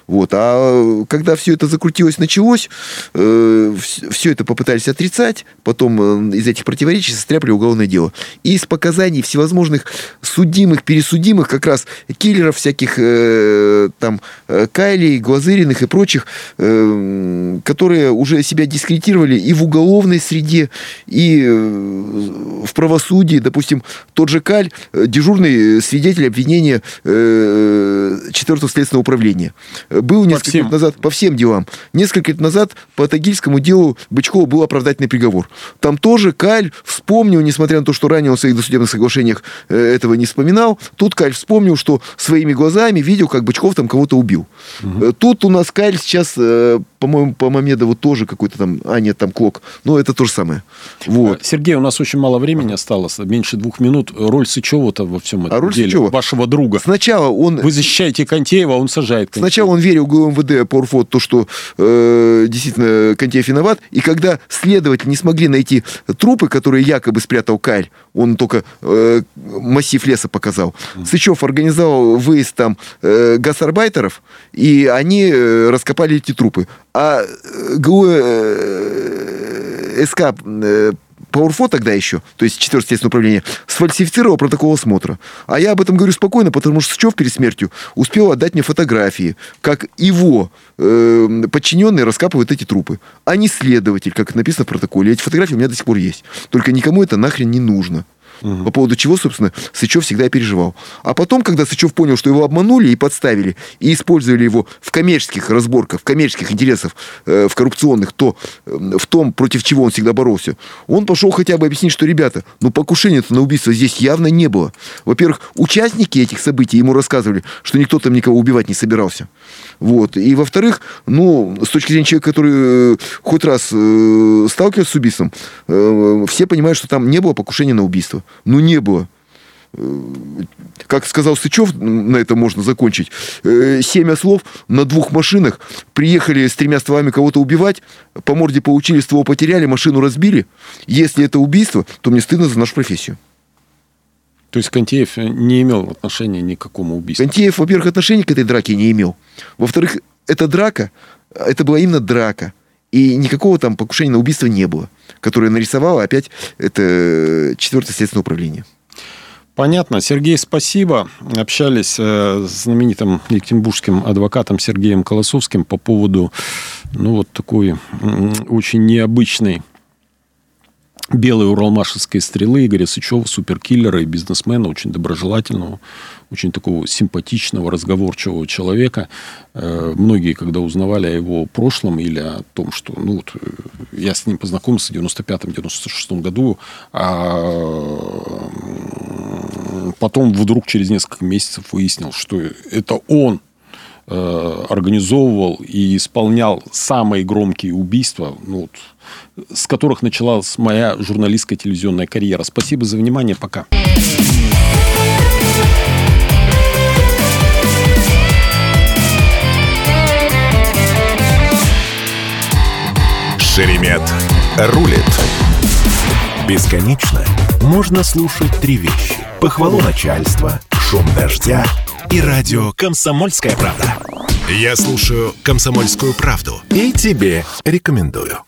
Вот. А когда все это закрутилось, началось, э, все это попытались отрицать, потом э, из этих противоречий состряпали уголовное дело. И из показаний всевозможных судимых, пересудимых, как раз киллеров всяких, э, там, э, Кайлей, Глазыриных и прочих, э, которые уже себя дискредитировали и в уголовной среде, и э, в правосудии. Допустим, тот же Каль, э, дежурный свидетель обвинения э, 4 следственного управления был несколько лет назад по всем делам. Несколько лет назад по Тагильскому делу Бычкова был оправдательный приговор. Там тоже Каль вспомнил, несмотря на то, что ранее он в своих досудебных соглашениях э, этого не вспоминал, тут Каль вспомнил, что своими глазами видел, как Бычков там кого-то убил. Угу. Тут у нас Каль сейчас, э, по-моему, по Мамедову тоже какой-то там, а нет, там Клок. Но это то же самое. Вот. Сергей, у нас очень мало времени осталось, меньше двух минут. Роль Сычева-то во всем этом а роль деле, Сычева? вашего друга. Сначала он... Вы защищаете Контеева, он сажает Контеева. Сначала он верил ГУМВД по УРФО, то, что э, действительно Контеев виноват. И когда следователи не смогли найти трупы, которые якобы спрятал Каль, он только э, массив леса показал. Сычев организовал выезд там э, гасарбайтеров, и они э, раскопали эти трупы. А э, ГУ э, СК э, по УРФО тогда еще, то есть 4 следственное управление, сфальсифицировал протокол осмотра. А я об этом говорю спокойно, потому что Сычев перед смертью успел отдать мне фотографии, как его э, подчиненные раскапывают эти трупы, а не следователь, как написано в протоколе. Эти фотографии у меня до сих пор есть. Только никому это нахрен не нужно. Угу. По поводу чего, собственно, Сычев всегда переживал. А потом, когда Сычев понял, что его обманули и подставили, и использовали его в коммерческих разборках, в коммерческих интересах, э, в коррупционных, то э, в том, против чего он всегда боролся, он пошел хотя бы объяснить, что, ребята, ну покушения-то на убийство здесь явно не было. Во-первых, участники этих событий ему рассказывали, что никто там никого убивать не собирался. Вот. И, во-вторых, ну, с точки зрения человека, который э, хоть раз э, сталкивался с убийством, э, все понимают, что там не было покушения на убийство. Ну, не было. Э, как сказал Сычев, на это можно закончить, э, семь ослов на двух машинах приехали с тремя стволами кого-то убивать, по морде получили, ствол потеряли, машину разбили. Если это убийство, то мне стыдно за нашу профессию. То есть Контеев не имел отношения ни к какому убийству? Контеев, во-первых, отношения к этой драке не имел. Во-вторых, эта драка, это была именно драка. И никакого там покушения на убийство не было, которое нарисовало опять это четвертое следственное управление. Понятно. Сергей, спасибо. Общались э, с знаменитым екатеринбургским адвокатом Сергеем Колосовским по поводу ну, вот такой очень необычной белой уралмашевской стрелы Игоря Сычева, суперкиллера и бизнесмена, очень доброжелательного, очень такого симпатичного, разговорчивого человека. Э, многие, когда узнавали о его прошлом или о том, что ну, вот, э, я с ним познакомился в 95-96 году, а потом вдруг через несколько месяцев выяснил, что это он организовывал и исполнял самые громкие убийства, ну, вот, с которых началась моя журналистская телевизионная карьера. Спасибо за внимание. Пока. Шеремет рулит. Бесконечно можно слушать три вещи. Похвалу начальства, шум дождя и радио «Комсомольская правда». Я слушаю «Комсомольскую правду» и тебе рекомендую.